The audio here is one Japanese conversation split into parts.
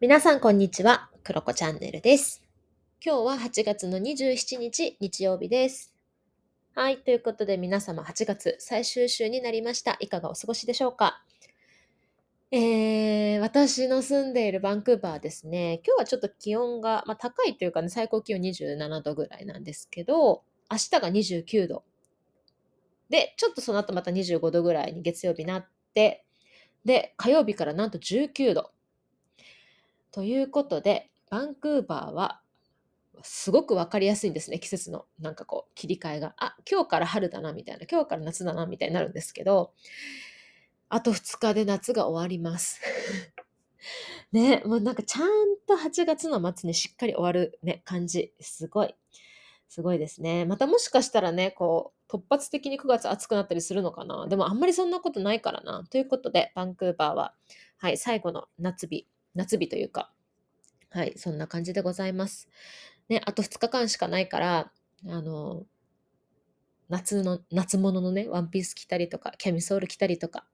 皆さん、こんにちは。クロコチャンネルです。今日は8月の27日、日曜日です。はい。ということで、皆様、8月最終週になりました。いかがお過ごしでしょうか？えー、私の住んでいるバンクーバーですね。今日はちょっと気温が、まあ、高いというかね、最高気温27度ぐらいなんですけど、明日が29度。で、ちょっとその後また25度ぐらいに月曜日なって、で、火曜日からなんと19度。ということで、バンクーバーはすごくわかりやすいんですね、季節のなんかこう切り替えが。あ、今日から春だなみたいな、今日から夏だなみたいになるんですけど、あと2日で夏が終わります。ね、もうなんかちゃんと8月の末にしっかり終わるね、感じ。すごい。すごいですね。またもしかしたらね、こう、突発的に9月暑くなったりするのかな。でもあんまりそんなことないからな。ということで、バンクーバーは、はい、最後の夏日、夏日というか、はい、そんな感じでございます。ね、あと2日間しかないから、あの、夏の、夏物のね、ワンピース着たりとか、キャミソール着たりとか、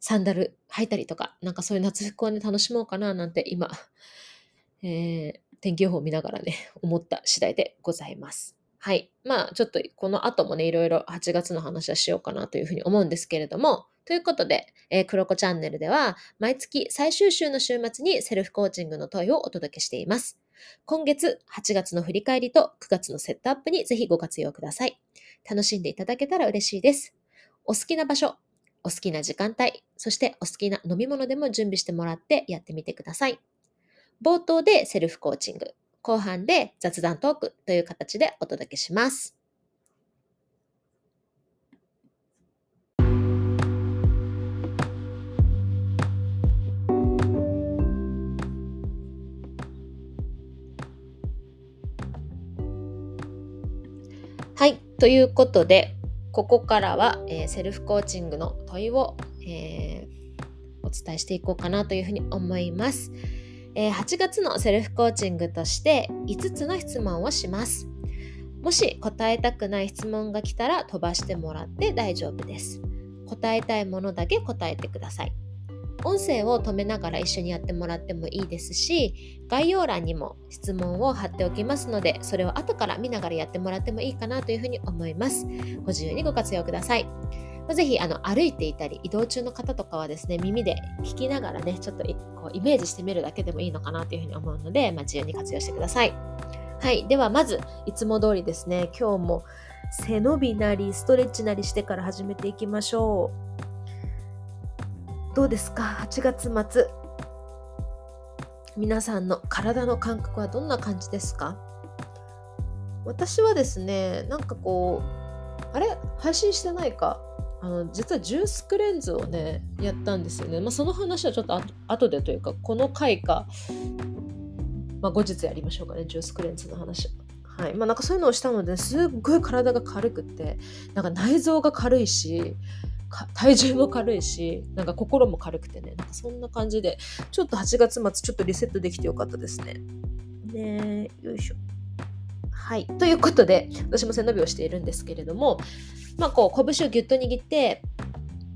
サンダル履いたりとか、なんかそういう夏服をね、楽しもうかななんて今、えー天気予報を見ながらね、思った次第でございます。はい。まあ、ちょっとこの後もね、いろいろ8月の話はしようかなというふうに思うんですけれども、ということで、えー、クロコチャンネルでは、毎月最終週の週末にセルフコーチングの問いをお届けしています。今月8月の振り返りと9月のセットアップにぜひご活用ください。楽しんでいただけたら嬉しいです。お好きな場所、お好きな時間帯、そしてお好きな飲み物でも準備してもらってやってみてください。冒頭でセルフコーチング、後半で雑談トークという形でお届けします。はい。ということで、ここからは、えーセルフコーチングの問いを、えーお伝えしていこうかなというふうに思います。えー8月のセルフコーチングとして5つの質問をします。もし答えたくない質問が来たら飛ばしてもらって大丈夫です。答えたいものだけ答えてください。音声を止めながら一緒にやってもらってもいいですし、概要欄にも質問を貼っておきますので、それを後から見ながらやってもらってもいいかなというふうに思います。ご自由にご活用ください。ぜひあの歩いていたり移動中の方とかはですね耳で聞きながらねちょっとこうイメージしてみるだけでもいいのかなというふうに思うので、まあ、自由に活用してください。はい、ではまずいつも通りですね今日も背伸びなりストレッチなりしてから始めていきましょう。どうですか？8月末。皆さんの体の感覚はどんな感じですか？私はですねなんかこうあれ？配信してないか？あの実はジュースクレンズをねやったんですよね、まあ、その話はちょっとあ後でというかこの回か、まあ、後日やりましょうかねジュースクレンズの話。はい。まあなんかそういうのをしたのですっごい体が軽くてなんか内臓が軽いし体重も軽いしなんか心も軽くてねなんかそんな感じでちょっと8月末ちょっとリセットできてよかったですね。ねよいしょ。はい。ということで、私も背伸びをしているんですけれども、まあ、こう、拳をぎゅっと握って、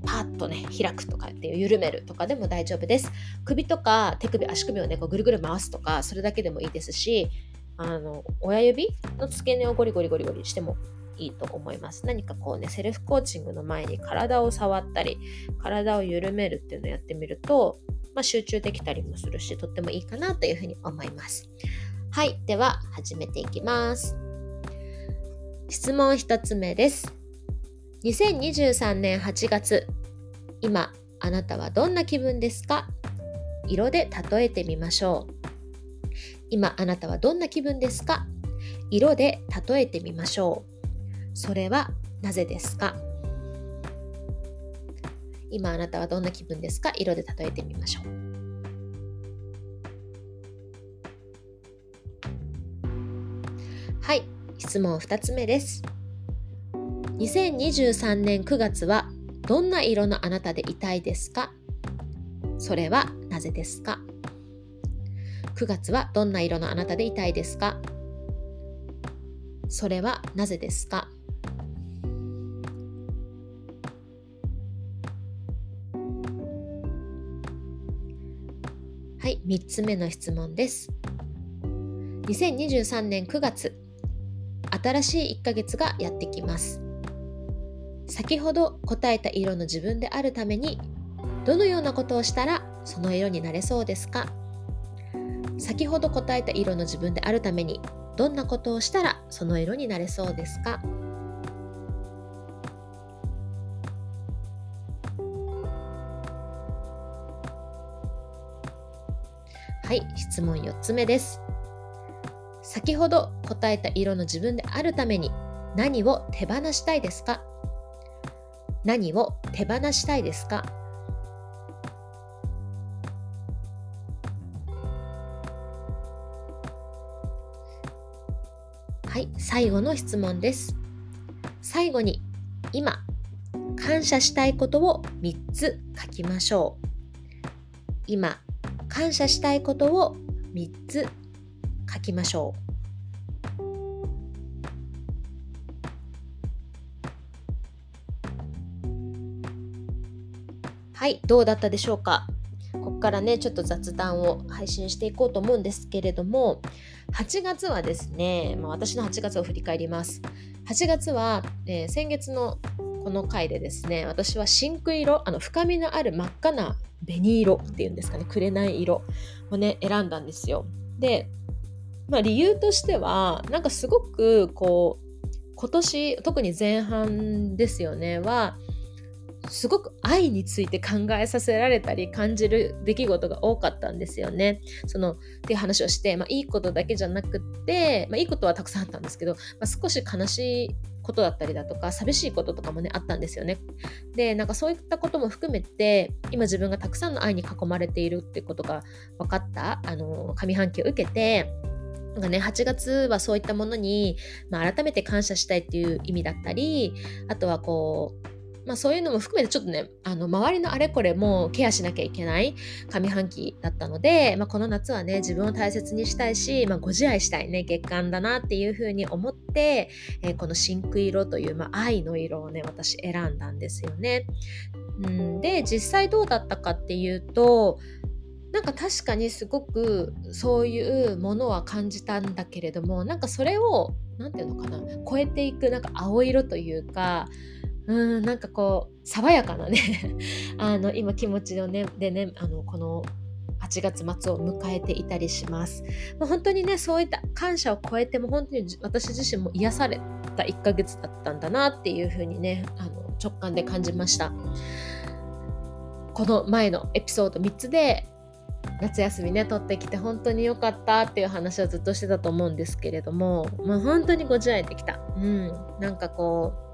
パッとね、開くとかっていう、緩めるとかでも大丈夫です。首とか手首、足首をね、こうぐるぐる回すとか、それだけでもいいですし、あの、親指の付け根をゴリゴリゴリゴリしてもいいと思います。何かこうね、セルフコーチングの前に体を触ったり、体を緩めるっていうのをやってみると、まあ、集中できたりもするし、とってもいいかなというふうに思います。はい。では、始めていきます。質問1つ目です。2023年8月、今、あなたはどんな気分ですか？色で例えてみましょう。今、あなたはどんな気分ですか？色で例えてみましょう。それはなぜですか？今、あなたはどんな気分ですか？色で例えてみましょう。はい、質問2つ目です。2023年9月はどんな色のあなたでいたいですか？それはなぜですか ?9 月はどんな色のあなたでいたいですか？それはなぜですか？はい、3つ目の質問です。2023年9月、新しい1ヶ月がやってきます。先ほど答えた色の自分であるために、どのようなことをしたらその色になれそうですか？先ほど答えた色の自分であるために、どんなことをしたらその色になれそうですか？はい、質問4つ目です。先ほど答えた色の自分であるために何を手放したいですか？何を手放したいですか？はい、最後の質問です。最後に今感謝したいことを3つ書きましょう。今感謝したいことを3つ書きましょう。はい、どうだったでしょうか？ここからね、ちょっと雑談を配信していこうと思うんですけれども、8月はですね、まあ、私の8月を振り返ります。8月は、えー先月のこの回でですね、私は真紅色、あの深みのある真っ赤な紅色っていうんですかね、紅色をね、選んだんですよ。で、まあ理由としては、なんかすごくこう、今年、特に前半ですよね、は、すごく愛について考えさせられたり感じる出来事が多かったんですよね。そのっていう話をして、まあ、いいことだけじゃなくて、まあ、いいことはたくさんあったんですけど、まあ、少し悲しいことだったりだとか寂しいこととかもねあったんですよね。でなんかそういったことも含めて今自分がたくさんの愛に囲まれているってことが分かったあの上半期を受けてなんかね、8月はそういったものに、まあ、改めて感謝したいっていう意味だったりあとはこうまあ、そういうのも含めてちょっとねあの周りのあれこれもケアしなきゃいけない上半期だったので、まあ、この夏はね自分を大切にしたいし、まあ、ご自愛したいね月間だなっていうふうに思って、えーこの真紅色という、まあ、愛の色をね私選んだんですよね。ん、で実際どうだったかっていうとなんか確かにすごくそういうものは感じたんだけれどもなんかそれを何て言うのかな超えていくなんか青色というかうんなんかこう爽やかなね あの今気持ちのねでねあのこの8月末を迎えていたりします。もう本当にねそういった感謝を超えても本当に私自身も癒された1ヶ月だったんだなっていうふうにねあの直感で感じました。この前のエピソード3つで夏休みね取ってきて本当に良かったっていう話をずっとしてたと思うんですけれども、まあ、本当にご自愛できた。うん、なんかこう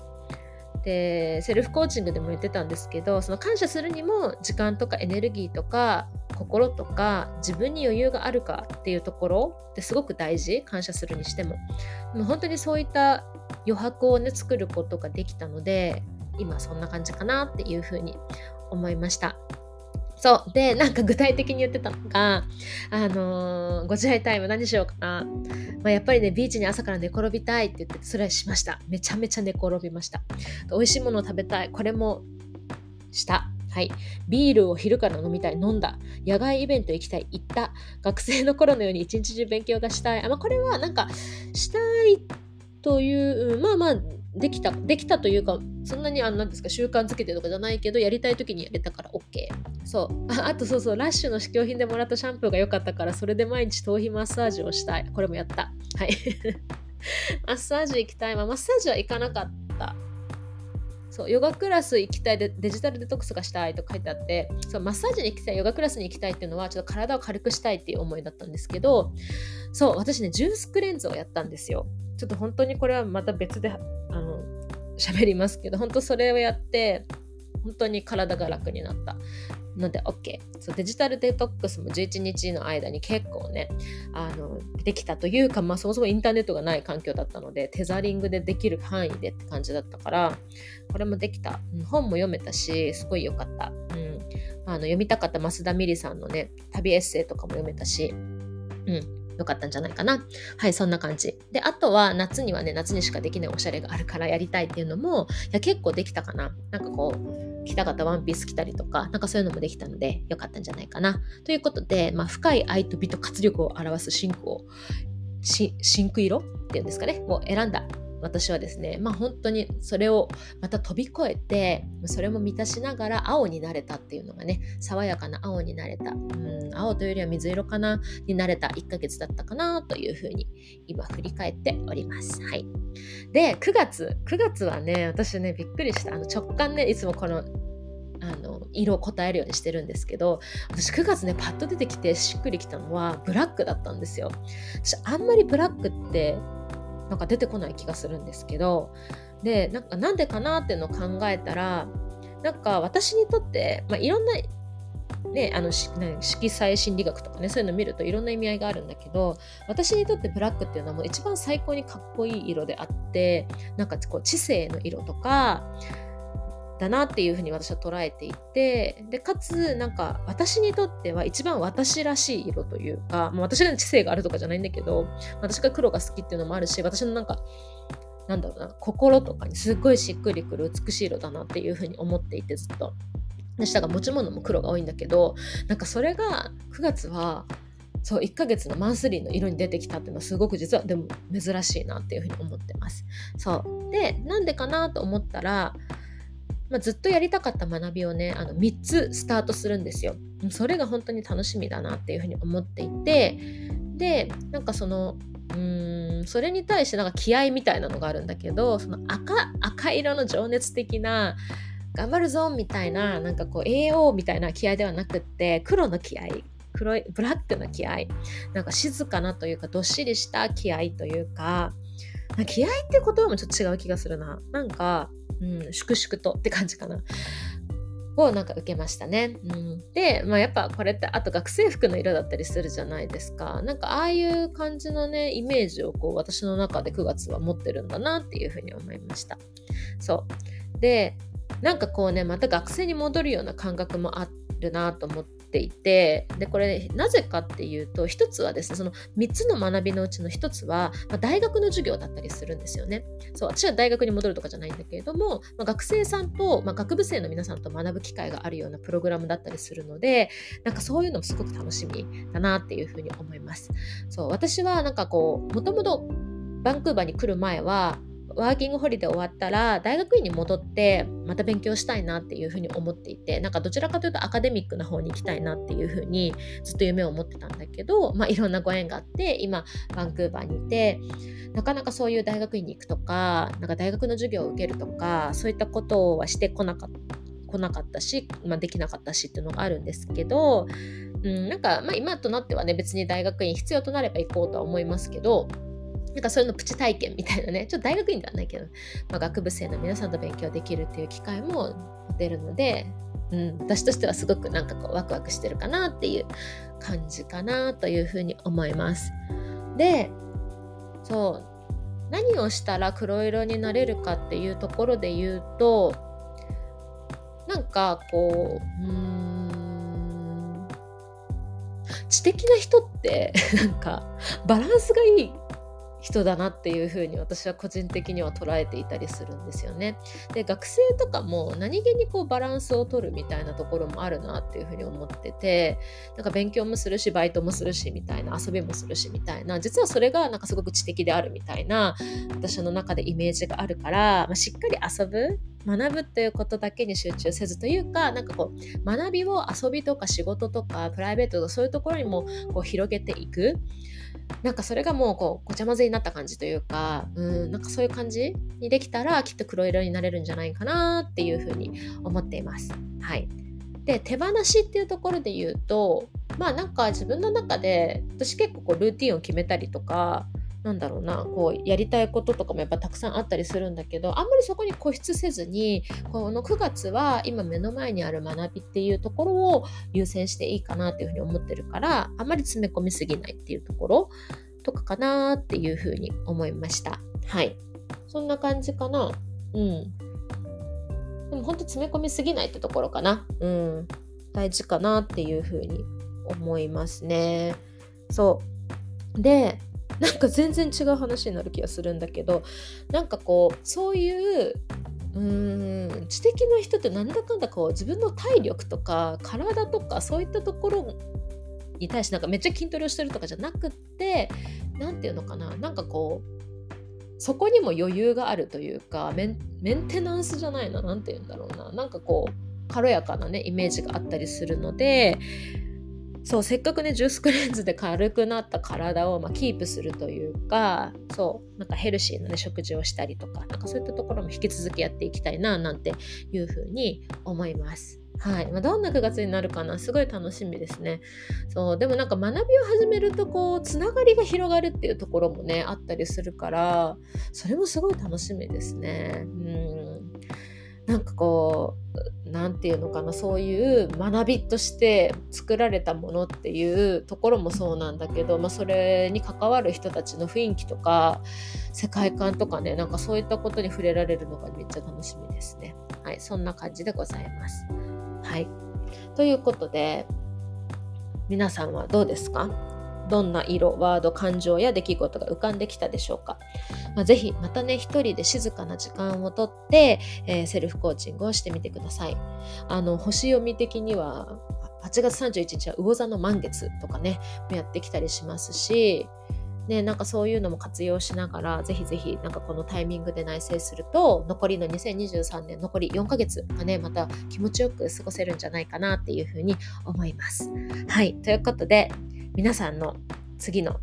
でセルフコーチングでも言ってたんですけどその感謝するにも時間とかエネルギーとか心とか自分に余裕があるかっていうところってすごく大事。感謝するにしても。でも本当にそういった余白をね作ることができたので今そんな感じかなっていうふうに思いました。そうでなんか具体的に言ってたのがあのーご自愛タイム何しようかなまあ、やっぱりね、ビーチに朝から寝転びたいって言って、それはしました。めちゃめちゃ寝転びました。美味しいものを食べたい。これもした。はい。ビールを昼から飲みたい。飲んだ。野外イベント行きたい。行った。学生の頃のように一日中勉強がしたい。あまあ、これはなんか、したいという、まあまあ、できた、できたというか、そんなにあのなんですか習慣づけてとかじゃないけど、やりたい時にやれたから OK。そうあ。あとそうそう、ラッシュの試供品でもらったシャンプーが良かったから、それで毎日頭皮マッサージをしたい。これもやった。はい。マッサージ行きたい。まあ、マッサージは行かなかった。そう、ヨガクラス行きたいで、デジタルデトックスがしたいと書いてあって、そう、マッサージに行きたい、ヨガクラスに行きたいっていうのは、ちょっと体を軽くしたいっていう思いだったんですけど、そう、私ね、ジュースクレンズをやったんですよ。ちょっと本当にこれはまた別で、あの、喋りますけど、本当それをやって、本当に体が楽になった。ので OK そうデジタルデトックスも11日の間に結構ねあのできたというか、まあ、そもそもインターネットがない環境だったのでテザリングでできる範囲でって感じだったからこれもできた、本も読めたしすごい良かった、うん、あの読みたかった増田美里さんのね旅エッセイとかも読めたし、うん、よかったんじゃないかな。はい、そんな感じ。で、あとは夏にはね、夏にしかできないおしゃれがあるからやりたいっていうのも、いや、結構できたかな。なんかこう、着たかったワンピース着たりとか、なんかそういうのもできたので、よかったんじゃないかな。ということで、まあ、深い愛と美と活力を表すシンクを、シンク色っていうんですかね、もう選んだ私はですね、まあ本当にそれをまた飛び越えて、それも満たしながら青になれたっていうのがね、爽やかな青になれた、うん、青というよりは水色かな、になれた1ヶ月だったかなというふうに今振り返っております。はい。で、9月、9月はね、私ね、びっくりした。あの直感ね、いつもこのあの色を答えるようにしてるんですけど私9月ねパッと出てきてしっくりきたのはブラックだったんですよ私あんまりブラックってなんか出てこない気がするんですけどでなんかなんでかなっていうのを考えたらなんか私にとって、まあ、いろんなね、あの色彩心理学とかねそういうの見るといろんな意味合いがあるんだけど私にとってブラックっていうのはもう一番最高にかっこいい色であってなんかこう知性の色とかだなっていうふうに私は捉えていてでかつなんか私にとっては一番私らしい色というか、まあ、私が知性があるとかじゃないんだけど私が黒が好きっていうのもあるし私のなんかなんだろうな心とかにすっごいしっくりくる美しい色だなっていうふうに思っていてずっと。でしたが持ち物も黒が多いんだけどなんかそれが9月はそう1ヶ月のマンスリーの色に出てきたっていうのはすごく実はでも珍しいなっていうふうに思ってます。そうでなんでかなと思ったらまあ、ずっとやりたかった学びをねあの3つスタートするんですよ。それが本当に楽しみだなっていうふうに思っていてでなんかそのうーんそれに対してなんか気合みたいなのがあるんだけどその赤赤色の情熱的な頑張るぞみたいななんかこう AO みたいな気合ではなくって黒の気合黒いブラックな気合なんか静かなというかどっしりした気合というか気合って言葉もちょっと違う気がするななんかうん、粛々とって感じかな。をなんか受けましたね。うん、で、まあ、やっぱこれってあと学生服の色だったりするじゃないですか。なんかああいう感じのねイメージをこう私の中で9月は持ってるんだなっていうふうに思いました。そう。でなんかこうねまた学生に戻るような感覚もあるなと思って。ていてでこれなぜかっていうと一つはですねその3つの学びのうちの一つは、まあ、大学の授業だったりするんですよね。そう私は大学に戻るとかじゃないんだけれども、まあ、学生さんと、まあ、学部生の皆さんと学ぶ機会があるようなプログラムだったりするのでなんかそういうのもすごく楽しみだなっていうふうに思います。そう私はなんかこうもともとバンクーバーに来る前はワーキングホリデー終わったら大学院に戻ってまた勉強したいなっていうふうに思っていてなんかどちらかというとアカデミックな方に行きたいなっていうふうにずっと夢を持ってたんだけど、まあ、いろんなご縁があって今バンクーバーにいてなかなかそういう大学院に行くとかなんか大学の授業を受けるとかそういったことはしてこなかった来なかったし、まあ、できなかったしっていうのがあるんですけど、うん、なんか、まあ、今となってはね別に大学院必要となれば行こうとは思いますけどなんかそういうのプチ体験みたいなね、ちょっと大学院ではないけど、まあ、学部生の皆さんと勉強できるっていう機会も出るので、うん、私としてはすごくなんかこうワクワクしてるかなっていう感じかなというふうに思います。で、そう、何をしたら黒色になれるかっていうところで言うと、なんかこう、うん、知的な人ってなんかバランスがいい人だなっていうふうに私は個人的には捉えていたりするんですよね。で学生とかも何気にこうバランスを取るみたいなところもあるなっていうふうに思っててなんか勉強もするしバイトもするしみたいな遊びもするしみたいな実はそれがなんかすごく知的であるみたいな私の中でイメージがあるから、まあ、しっかり遊ぶ学ぶっていうことだけに集中せずというかなんかこう学びを遊びとか仕事とかプライベートとかそういうところにもこう広げていくなんかそれがもうこうごちゃ混ぜになった感じというかうんなんかそういう感じにできたらきっと黒色になれるんじゃないかなっていうふうに思っています。はい、で手放しっていうところで言うとまあなんか自分の中で私結構こうルーティンを決めたりとかなんだろうなこうやりたいこととかもやっぱたくさんあったりするんだけどあんまりそこに固執せずにこの9月は今目の前にある学びっていうところを優先していいかなっていうふうに思ってるからあんまり詰め込みすぎないっていうところとかかなっていうふうに思いました。はい。そんな感じかな。うん。でも本当詰め込みすぎないってところかな。うん。大事かなっていうふうに思いますね。そう。でなんか全然違う話になる気がするんだけどなんかこうそういううーん知的な人ってなんだかんだこう自分の体力とか体とかそういったところに対してなんかめっちゃ筋トレをしてるとかじゃなくって何て言うのかななんかこうそこにも余裕があるというかメンテナンスじゃないな何て言うんだろうな。なんかこう軽やかなねイメージがあったりするのでそうせっかくねジュースクレンズで軽くなった体を、まあ、キープするというかそうなんかヘルシーな、ね、食事をしたりとかなんかそういったところも引き続きやっていきたいななんていうふうに思います。はいまあ、どんな9月になるかなすごい楽しみですね。そうでもなんか学びを始めるとこうつながりが広がるっていうところもねあったりするからそれもすごい楽しみですね。うんなんかこう何て言うのかなそういう学びとして作られたものっていうところもそうなんだけど、まあ、それに関わる人たちの雰囲気とか世界観とかねなんかそういったことに触れられるのがめっちゃ楽しみですね。はい、そんな感じでございます。はい、ということで皆さんはどうですか？どんな色、ワード、感情や出来事が浮かんできたでしょうか。まあ、ぜひまたね、一人で静かな時間をとって、えー、セルフコーチングをしてみてください。あの、星読み的には、8月31日は魚座の満月とかね、やってきたりしますし、ね、なんかそういうのも活用しながら、ぜひぜひ、なんかこのタイミングで内省すると、残りの2023年、残り4ヶ月がね、また気持ちよく過ごせるんじゃないかなっていうふうに思います。はい。ということで、皆さんの次の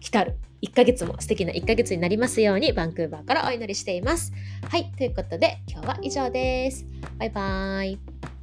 来たる1ヶ月も素敵な1ヶ月になりますようにバンクーバーからお祈りしています。はい、ということで今日は以上です。バイバーイ。